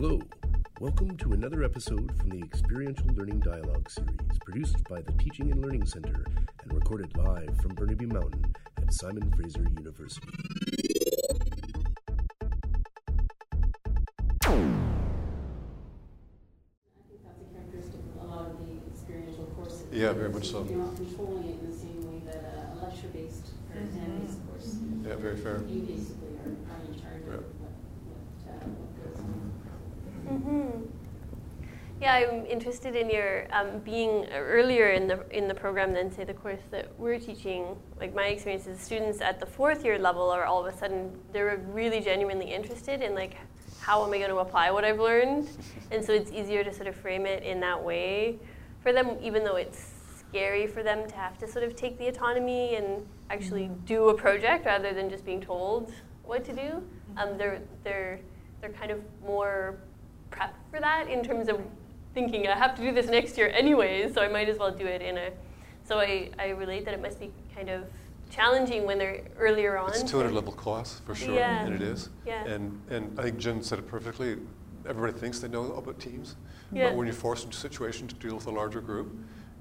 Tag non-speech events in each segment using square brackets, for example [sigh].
Hello. Welcome to another episode from the Experiential Learning Dialogue series, produced by the Teaching and Learning Center and recorded live from Burnaby Mountain at Simon Fraser University. I think that's a characteristic of a lot of the experiential courses. Yeah, very much so. You're not controlling it in the same way that a lecture-based or mm-hmm. exam-based course. Yeah, very fair. You basically are, are in charge Yeah. of what, what, uh, what goes on. hmm Yeah, I'm interested in your um, being earlier in the in the program than say the course that we're teaching. Like my experience is students at the fourth year level are all of a sudden they're really genuinely interested in like how am I going to apply what I've learned, and so it's easier to sort of frame it in that way for them, even though it's scary for them to have to sort of take the autonomy and actually do a project rather than just being told what to do. Um, they're they're they're kind of more prep for that in terms of thinking I have to do this next year anyways, so I might as well do it in a. So I, I relate that it must be kind of challenging when they're earlier on. It's to- 200 level class for sure, Yeah. and it is. Yeah. And and I think Jen said it perfectly. Everybody thinks they know about teams, Yeah. but when you're forced into a situation to deal with a larger group,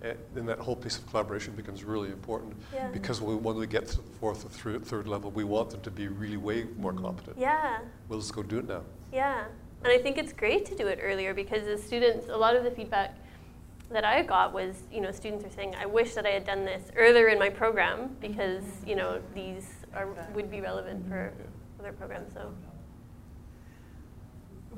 eh, then that whole piece of collaboration becomes really important. Yeah. Because we, when we get to the fourth or third, third level, we want them to be really way more competent. Yeah, We'll just go do it now. yeah. And I think it's great to do it earlier because the students, a lot of the feedback that I got was, you know, students are saying, I wish that I had done this earlier in my program because, you know, these are, would be relevant for other programs. So.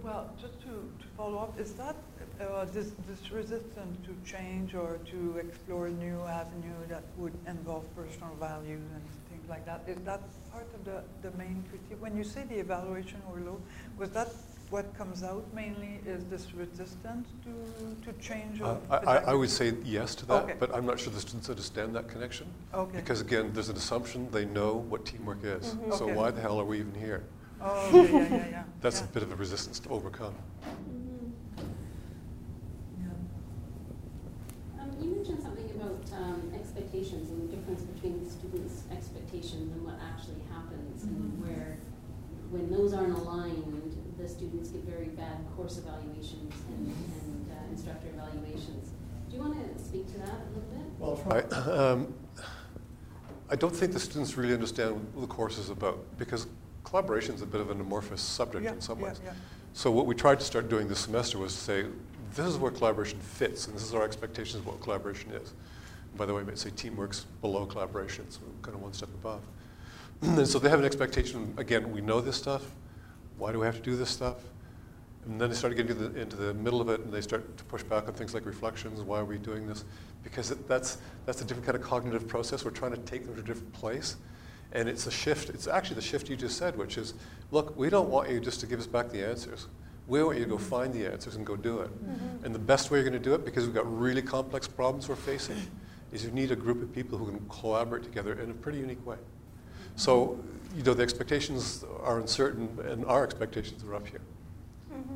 Well, just to, to follow up, is that uh, this, this resistance to change or to explore new avenue that would involve personal values and things like that, is that part of the, the main critique? When you say the evaluation were low, was that what comes out mainly is this resistance to, to change? Uh, I, I- I would say yes to that, Okay. but I'm not sure the students understand that connection. Okay. Because again, there's an assumption they know what teamwork is. Mhm. So Okay. why the hell are we even here? Oh, yeah, yeah, yeah, yeah. [laughs] That's yeah. a bit of a resistance to overcome. Um, you mentioned something about um, expectations and the difference between the students' expectations and what actually happens, and Mhm. where, when those aren't aligned, the students get very bad course evaluations and, and uh, instructor evaluations. Do you want to speak to that a little bit? Well, I, [clears throat] um, I don't think the students really understand what the course is about because collaboration is a bit of an amorphous subject Yeah, in some ways. yeah. So what we tried to start doing this semester was to say, this is where collaboration fits, and this is our expectations of what collaboration is. By the way, I might say teamwork's below collaboration, so kind of one step above. [clears throat] and so they have an expectation, again, we know this stuff, why do we have to do this stuff? And then they start getting into the, into the middle of it, and they start to push back on things like reflections, why are we doing this? Because it, that's, that's a different kind of cognitive process, we're trying to take them to a different place. And it's a shift, it's actually the shift you just said, which is, look, we don't want you just to give us back the answers. We want you to go find the answers and go do it. Mm-hmm. And the best way you're going to do it, because we've got really complex problems we're facing, is you need a group of people who can collaborate together in a pretty unique way. So, you know, the expectations are uncertain, and our expectations are up here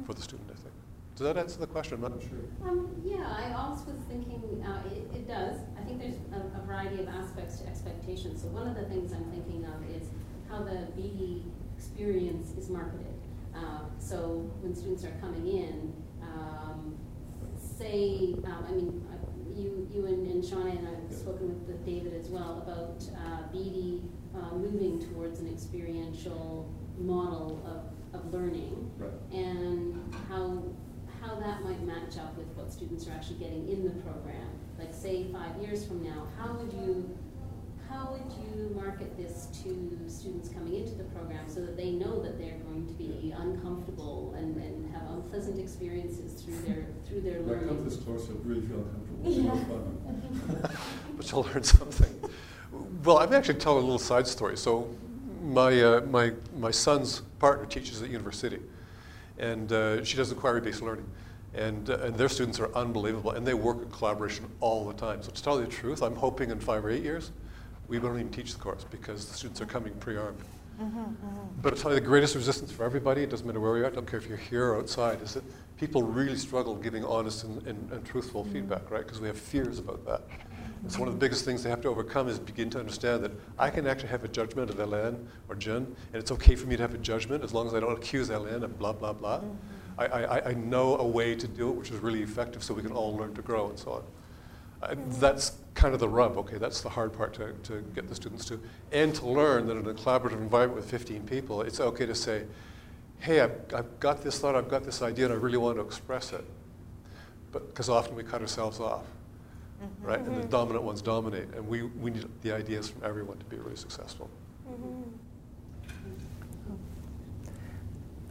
for the student, I think. Does that answer the question? I'm not sure. Um, yeah, I also was thinking, uh, it, it does. I think there's a, a variety of aspects to expectations. So one of the things I'm thinking of is how the Beedie experience is marketed. Uh, so when students are coming in, um, say, um, I mean, uh, you, you and, and Shauna and I have spoken with, with David as well about uh, Beedie uh, moving towards an experiential model of, of learning and how how that might match up with what students are actually getting in the program. Like say five years from now, how would you how would you market this to students coming into the program so that they know that they're going to be uncomfortable and, and have unpleasant experiences through their through their When I come to learning? this course, I really feel uncomfortable. It's no fun. [laughs] [laughs] but you'll learn something. Well, I'm actually telling a little side story. So, my, uh, my, my son's partner teaches at university, and uh, she does inquiry-based learning. And, uh, and their students are unbelievable, and they work in collaboration all the time. So to tell you the truth, I'm hoping in five or eight years, we won't even teach the course because the students are coming pre-armed. But I'll tell you the greatest resistance for everybody, it doesn't matter where you're at, I don't care if you're here or outside, is that people really struggle giving honest and, and, and truthful feedback, right? Because we have fears about that. And so one of the biggest things they have to overcome is begin to understand that I can actually have a judgment of Ellen or Jen, and it's okay for me to have a judgment as long as I don't accuse Ellen of blah, blah, blah. I, I, I know a way to do it which is really effective so we can all learn to grow and so on. Uh, that's kind of the rub, okay? That's the hard part to, to get the students to. And to learn that in a collaborative environment with 15 people, it's okay to say, hey, I've, I've got this thought, I've got this idea, and I really want to express it. But because often we cut ourselves off, Mm-hmm. right? And the dominant ones dominate, and we, we need the ideas from everyone to be really successful.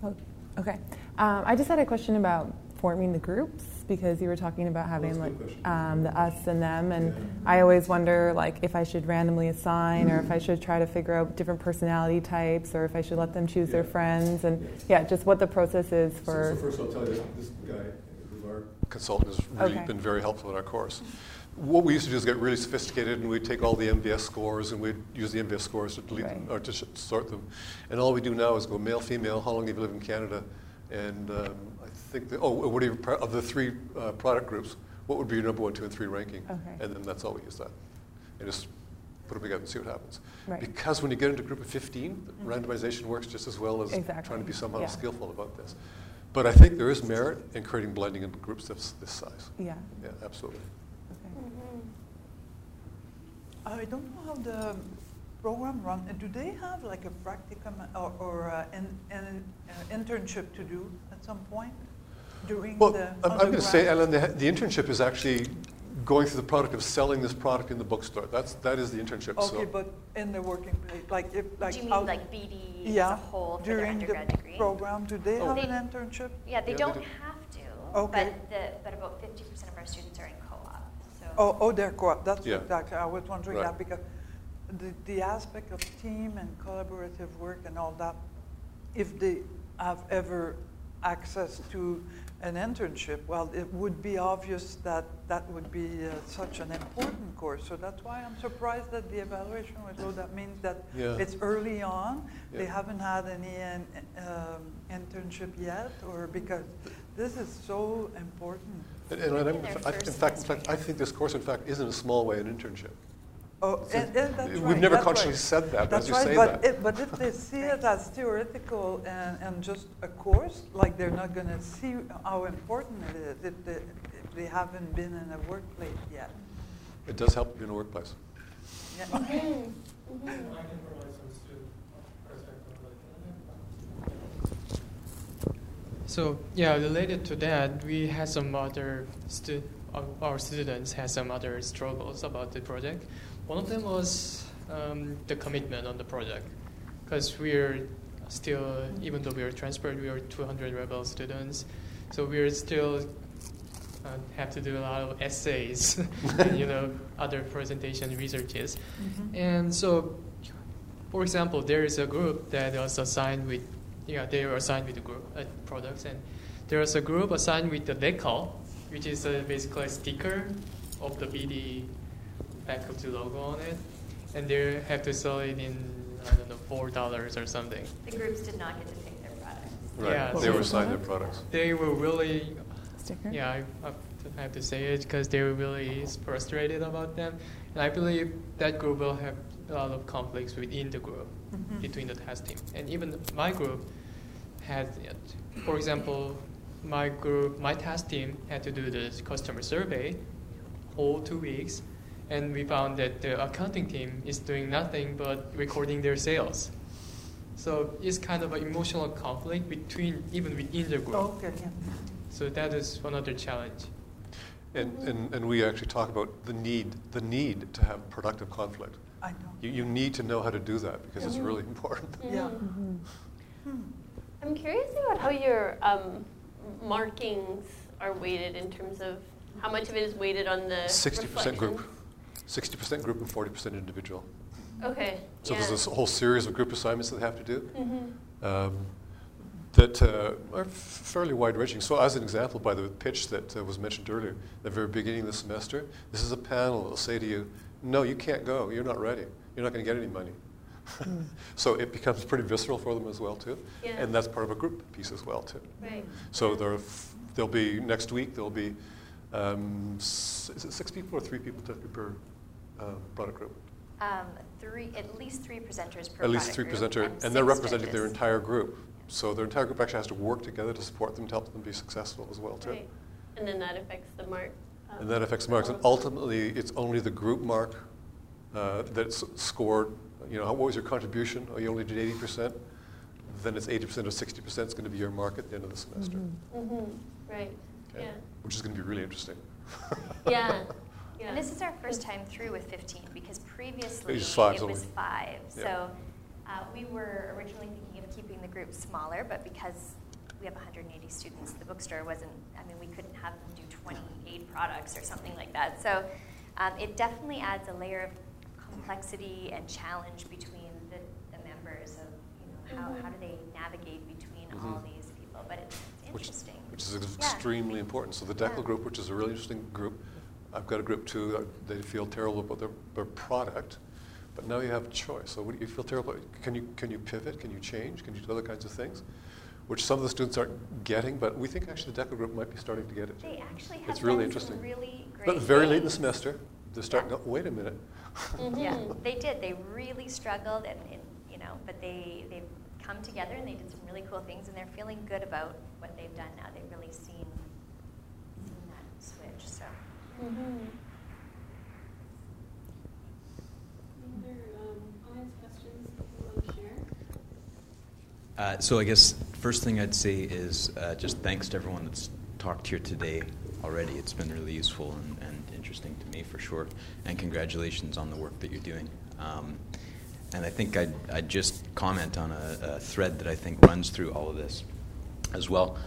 Oh, okay. Um, I just had a question about forming the groups because you were talking about having like um, the us and them, and Yeah. I always wonder like if I should randomly assign or if I should try to figure out different personality types or if I should let them choose their friends and Yes. yeah, just what the process is for. So first I'll tell you, this, this guy, Consultant has really Okay. been very helpful in our course. What we used to do is get really sophisticated, and we'd take all the MBS scores, and we'd use the MBS scores to delete them, or to sort them. And all we do now is go male, female, how long have you lived in Canada, and um, I think, that, oh, what are your, of the three uh, product groups, what would be your number one, two, and three ranking? Okay. And then that's all we use that. And just put them together and see what happens. Right. Because when you get into a group of 15, randomization works just as well as trying to be somehow Yeah. skillful about this. But I think there is merit in creating blending in groups this, this size. Yeah. Yeah, absolutely. Okay. I don't know how the program run. Do they have like a practicum or, or uh, an, an uh, internship to do at some point during Well, the I'm, I'm going to say, undergrad? Ellen, the, the internship is actually going through the product of selling this product in the bookstore. That's, that is the internship. Okay, so. but in the working place, like if like Do you mean out- like Beedie yeah, as a whole for their during undergrad the degree? program, do they Oh. have They- an internship? Yeah, they Yeah, don't do. have to, Okay. but the, but about fifty percent of our students are in co-op, so. Oh, oh, they're co-op. That's Yeah. exactly. I was wondering Right. that because the the aspect of team and collaborative work and all that, if they have ever access to an internship, well, it would be obvious that that would be uh, such an important course. So that's why I'm surprised that the evaluation was low. That means that Yeah. it's early on. They haven't had any an- um, internship yet, or because this is so important. And, and In I- in fact, in fact, I think this course, in fact, is in a small way an internship. Oh, and, and that's We've right, never that's consciously right. said that, but That's you right, say but that. It, but if they see it as theoretical and, and just a course, like they're not going to see how important it is if they, if they haven't been in a workplace yet. It does help to be in a workplace. Yeah. I can provide some student perspective. So yeah, related to that, we had some other stu- our students had some other struggles about the project. One of them was um, the commitment on the project, because we're still, even though we are transferred, we are 200 rebel students, so we're still uh, have to do a lot of essays and [laughs] you know other presentation researches, and so for example, there is a group that was assigned with, yeah, they were assigned with the group uh, products, and there is a group assigned with the decal, which is uh, basically a sticker of the Beedie back of the logo on it, and they have to sell it in I don't know four dollars or something. The groups did not get to pick their products. Right. Yeah, They so- were assigned their products. They were really Sticker. yeah, I, I have to say it because they were really frustrated about them, and I believe that group will have a lot of conflicts within the group, mm-hmm. between the test team, and even my group had, for example, my group, my task team had to do this customer survey, all two weeks, and we found that the accounting team is doing nothing but recording their sales. So it's kind of an emotional conflict between even within the group. Oh, okay, yeah. So that is one other challenge. And, and, and we actually talk about the need, the need to have productive conflict. I know. You, you need to know how to do that because it's mm-hmm. really important. Yeah. Mm-hmm. Hmm. I'm curious about how your um, markings are weighted in terms of how much of it is weighted on the 60% group, reflection? 60% group and 40% individual. Okay. So yeah. there's this whole series of group assignments that they have to do mm -hmm. um, that uh, are fairly wide ranging. So, as an example, by the pitch that uh, was mentioned earlier, at the very beginning of the semester, this is a panel that will say to you, No, you can't go. You're not ready. You're not going to get any money. [laughs] so, it becomes pretty visceral for them as well, too. Yeah. And that's part of a group piece as well, too. Right. So, there, f- there'll be next week, there'll be um, s- is it six people or three people to, per uh, product group? Um, three, at least three presenters per At least three group presenter, and and they're six representing their entire group. So their entire group actually has to work together to support them, to help them be successful as well, too. Right. And then that affects the mark. um, And that affects the marks. And ultimately, it's only the group mark uh, that's scored. You know, what was your contribution? Oh, you only did 80%? Then it's 80% or 60% is going to be your mark at the end of the semester, Mhm, Right, okay? yeah. which is going to be really interesting. Yeah, [laughs] yeah. And this is our first time through with 15 because previously It was five it was five. Yeah. So uh, we were originally thinking of keeping the group smaller, but because we have 180 students, the bookstore wasn't, I mean, we couldn't have them do 28 products or something like that. So um, it definitely adds a layer of complexity and challenge between the, the members of, you know, how, Mhm. how do they navigate between Mhm. all these people. But it's, it's interesting. which is Yeah. extremely important. So the decal Yeah. group, which is a really interesting group, I've got a group too. uh, They feel terrible about their, their product, but now you have choice. So what do you feel terrible? Can you can you pivot? Can you change? Can you do other kinds of things? Which some of the students aren't getting, but we think actually the decal group might be starting to get it. They actually have It's really interesting. really great But very late in the semester, they're starting. Yeah. to wait a minute. Yeah, Mhm. [laughs] they did. They really struggled, and, and you know, but they they've come together and they did some really cool things, and they're feeling good about what they've done now. They've really seen seen that switch. So Uh, so I guess first thing I'd say is uh, just thanks to everyone that's talked here today already. It's been really useful and, and interesting to me for sure. And congratulations on the work that you're doing. Um, and I think I'd, I'd just comment on a, a thread that I think runs through all of this as well.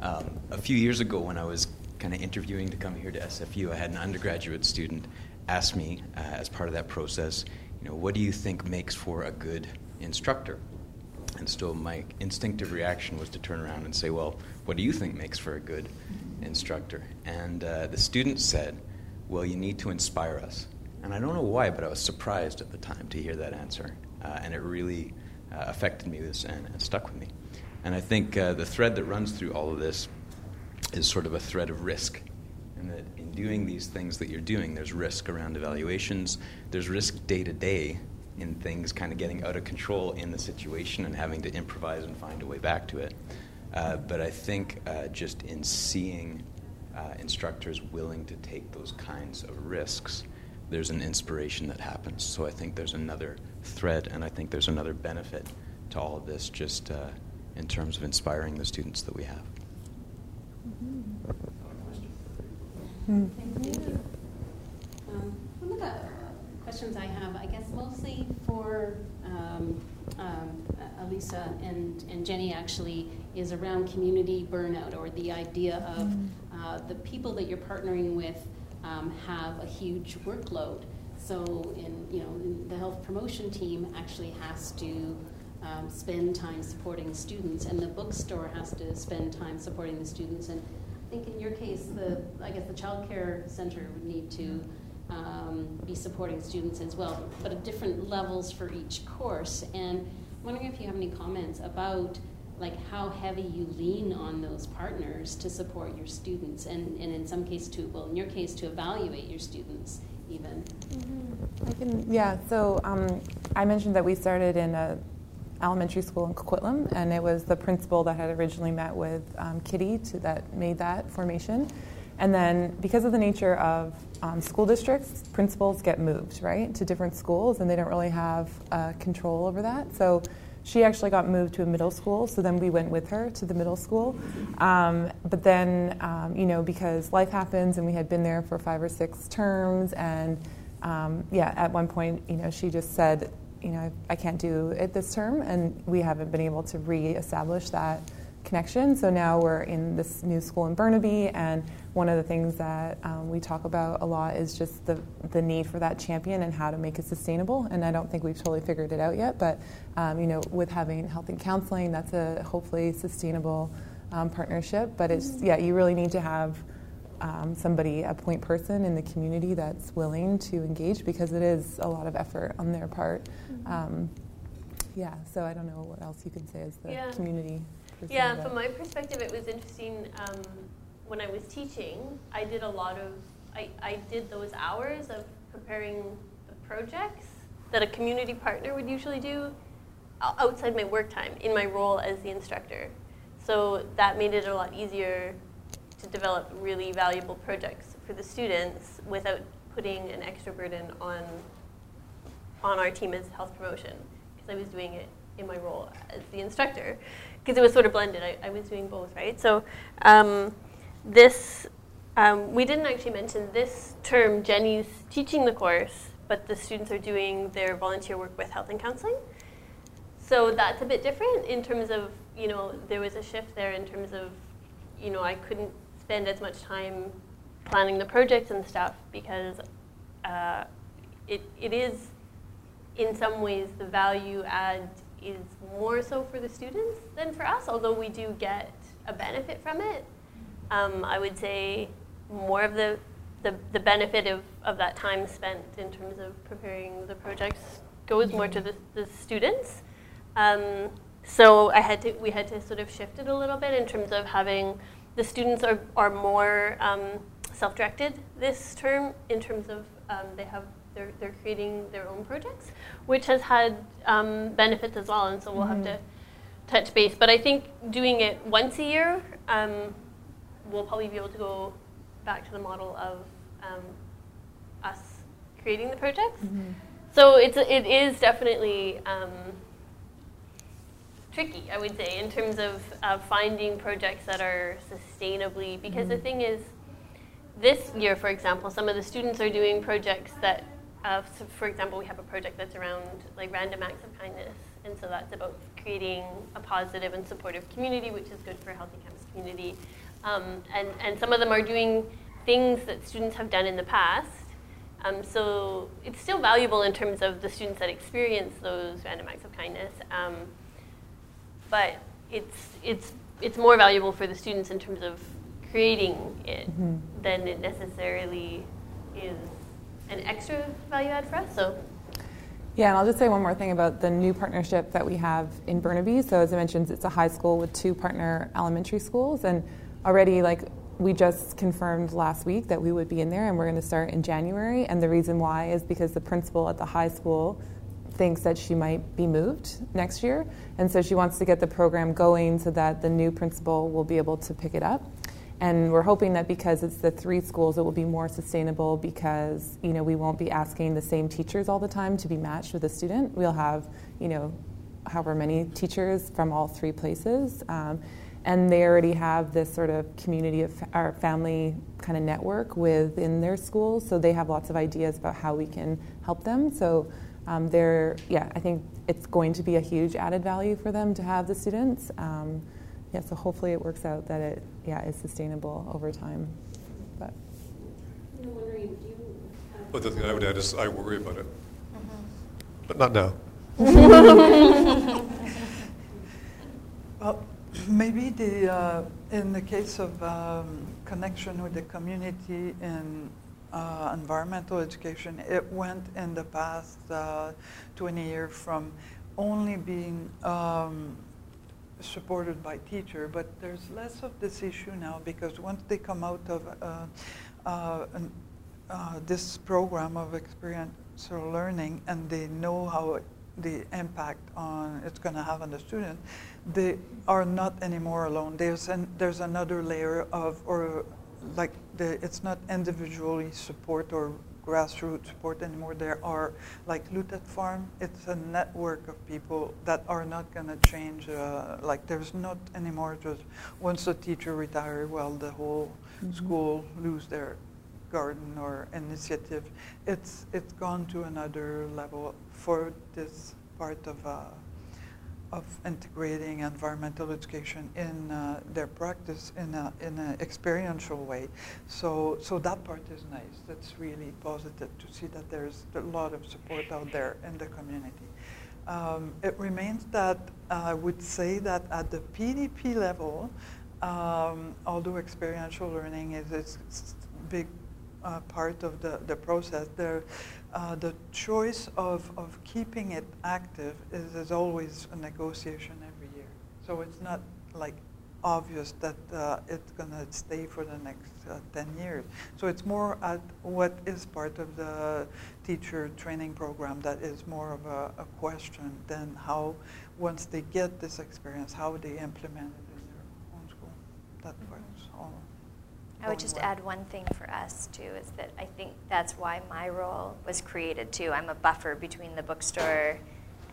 Um, a few years ago, when I was kind of interviewing to come here to SFU, I had an undergraduate student ask me, uh, as part of that process, you know, what do you think makes for a good instructor? And so my instinctive reaction was to turn around and say, Well, what do you think makes for a good instructor? And uh, the student said, Well, you need to inspire us. And I don't know why, but I was surprised at the time to hear that answer. Uh, and it really uh, affected me this, and, and stuck with me. And I think uh, the thread that runs through all of this is sort of a thread of risk. And that in doing these things that you're doing, there's risk around evaluations, there's risk day to day in things kind of getting out of control in the situation and having to improvise and find a way back to it. Uh, but I think uh, just in seeing uh, instructors willing to take those kinds of risks, there's an inspiration that happens. So I think there's another thread, and I think there's another benefit to all of this, just uh, in terms of inspiring the students that we have. Thank you. Um, One of the questions I have, I guess mostly for um, um, Elisa and and Jenny actually, is around community burnout or the idea of uh, the people that you're partnering with um, have a huge workload. So in, you know, in the health promotion team actually has to um, spend time supporting students, and the bookstore has to spend time supporting the students. And I think in your case, the I guess the child care center would need to um, be supporting students as well, but at different levels for each course. And I'm wondering if you have any comments about like how heavy you lean on those partners to support your students, and, and in some cases to well, in your case, to evaluate your students even. I can, yeah, so um, I mentioned that we started in a elementary school in Coquitlam, and it was the principal that had originally met with um, Kitty to, that made that formation. And then, because of the nature of um, school districts, principals get moved, right, to different schools, and they don't really have uh, control over that. So she actually got moved to a middle school, so then we went with her to the middle school. Um, but then, um, you know, because life happens, and we had been there for five or six terms, and um, yeah, at one point, you know, she just said, you know, I can't do it this term, and we haven't been able to re-establish that connection. So now we're in this new school in Burnaby, and one of the things that um, we talk about a lot is just the, the need for that champion and how to make it sustainable. And I don't think we've totally figured it out yet, but um, you know, with having health and counseling, that's a hopefully sustainable um, partnership. But it's yeah, you really need to have um, somebody, a point person in the community that's willing to engage because it is a lot of effort on their part. Um, yeah, so I don't know what else you could say as the Yeah. community. Yeah, from my perspective, it was interesting. Um, when I was teaching, I did a lot of, I, I did those hours of preparing the projects that a community partner would usually do. outside my work time in my role as the instructor. So that made it a lot easier to develop really valuable projects for the students without putting an extra burden on on our team as health promotion because I was doing it in my role as the instructor because it was sort of blended. I, I, was doing both, right? So um, this um, we didn't actually mention this term. Jenny's teaching the course, but the students are doing their volunteer work with health and counseling. So that's a bit different in terms of you know there was a shift there in terms of you know I couldn't spend as much time planning the projects and stuff because uh, it, it is in some ways the value add is more so for the students than for us, although we do get a benefit from it. Um, I would say more of the, the, the, benefit of, of that time spent in terms of preparing the projects goes more to the, the students. Um, so I had to, we had to sort of shift it a little bit in terms of having the students are, are more um, self-directed this term in terms of um, they have they're, they're creating their own projects, which has had um, benefits as well. And so we'll mm-hmm. have to touch base. But I think doing it once a year, um, we'll probably be able to go back to the model of um, us creating the projects. Mm-hmm. So it's it is definitely um, tricky, I would say, in terms of uh, finding projects that are sustainably. Because mm-hmm. the thing is, this year, for example, some of the students are doing projects that uh, so for example, we have a project that's around like random acts of kindness, and so that's about creating a positive and supportive community, which is good for a healthy campus community. Um, and, and some of them are doing things that students have done in the past. Um, so it's still valuable in terms of the students that experience those random acts of kindness. Um, but it's, it's, it's more valuable for the students in terms of creating it mm-hmm. than it necessarily is an extra value add for us. So. Yeah, and I'll just say one more thing about the new partnership that we have in Burnaby. So as I mentioned, it's a high school with two partner elementary schools, and already like we just confirmed last week that we would be in there, and we're going to start in January. And the reason why is because the principal at the high school thinks that she might be moved next year, and so she wants to get the program going so that the new principal will be able to pick it up. And we're hoping that because it's the three schools, it will be more sustainable because you know we won't be asking the same teachers all the time to be matched with a student. We'll have you know however many teachers from all three places. Um, and they already have this sort of community of our family kind of network within their schools, so they have lots of ideas about how we can help them. So um, they're, yeah, I think it's going to be a huge added value for them to have the students. Um, yeah, so hopefully it works out that it yeah is sustainable over time. But I'm wondering, do you? Well, the thing I would add is I worry about it, mm-hmm. but not now. [laughs] well, maybe the uh, in the case of um, connection with the community in uh, environmental education, it went in the past uh, 20 years from only being um, supported by teacher, but there's less of this issue now because once they come out of uh, uh, uh, this program of experiential learning and they know how it, the impact on it's going to have on the student, they are not anymore alone. There's an, there's another layer of or like the, it's not individually support or grassroots support anymore. There are, like Loutet Farm, it's a network of people that are not going to change. Uh, like there's not anymore just once a teacher retires, well, the whole mm-hmm. school lose their garden or initiative. It's, it's gone to another level for this part of uh, of integrating environmental education in uh, their practice in an in a experiential way. So, so that part is nice. That's really positive to see that there's a lot of support out there in the community. Um, it remains that I would say that at the PDP level, um, although experiential learning is a big uh, part of the, the process, there uh, the choice of, of keeping it active is, is always a negotiation every year. So it's not like obvious that uh, it's going to stay for the next uh, 10 years. So it's more at what is part of the teacher training program that is more of a, a question than how, once they get this experience, how they implement it in their own school. That part's all. I would just add one thing for us too is that I think that's why my role was created too. I'm a buffer between the bookstore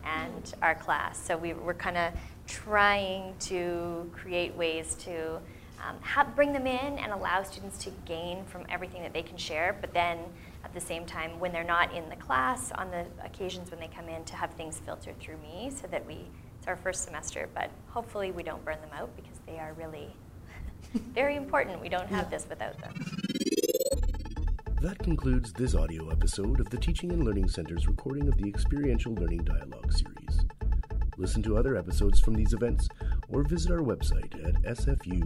and our class. So we, we're kind of trying to create ways to um, have, bring them in and allow students to gain from everything that they can share, but then at the same time, when they're not in the class, on the occasions when they come in, to have things filtered through me so that we, it's our first semester, but hopefully we don't burn them out because they are really very important. We don't have this without them. That concludes this audio episode of the Teaching and Learning Center's recording of the Experiential Learning Dialogue series. Listen to other episodes from these events or visit our website at sfu.ca/tlc.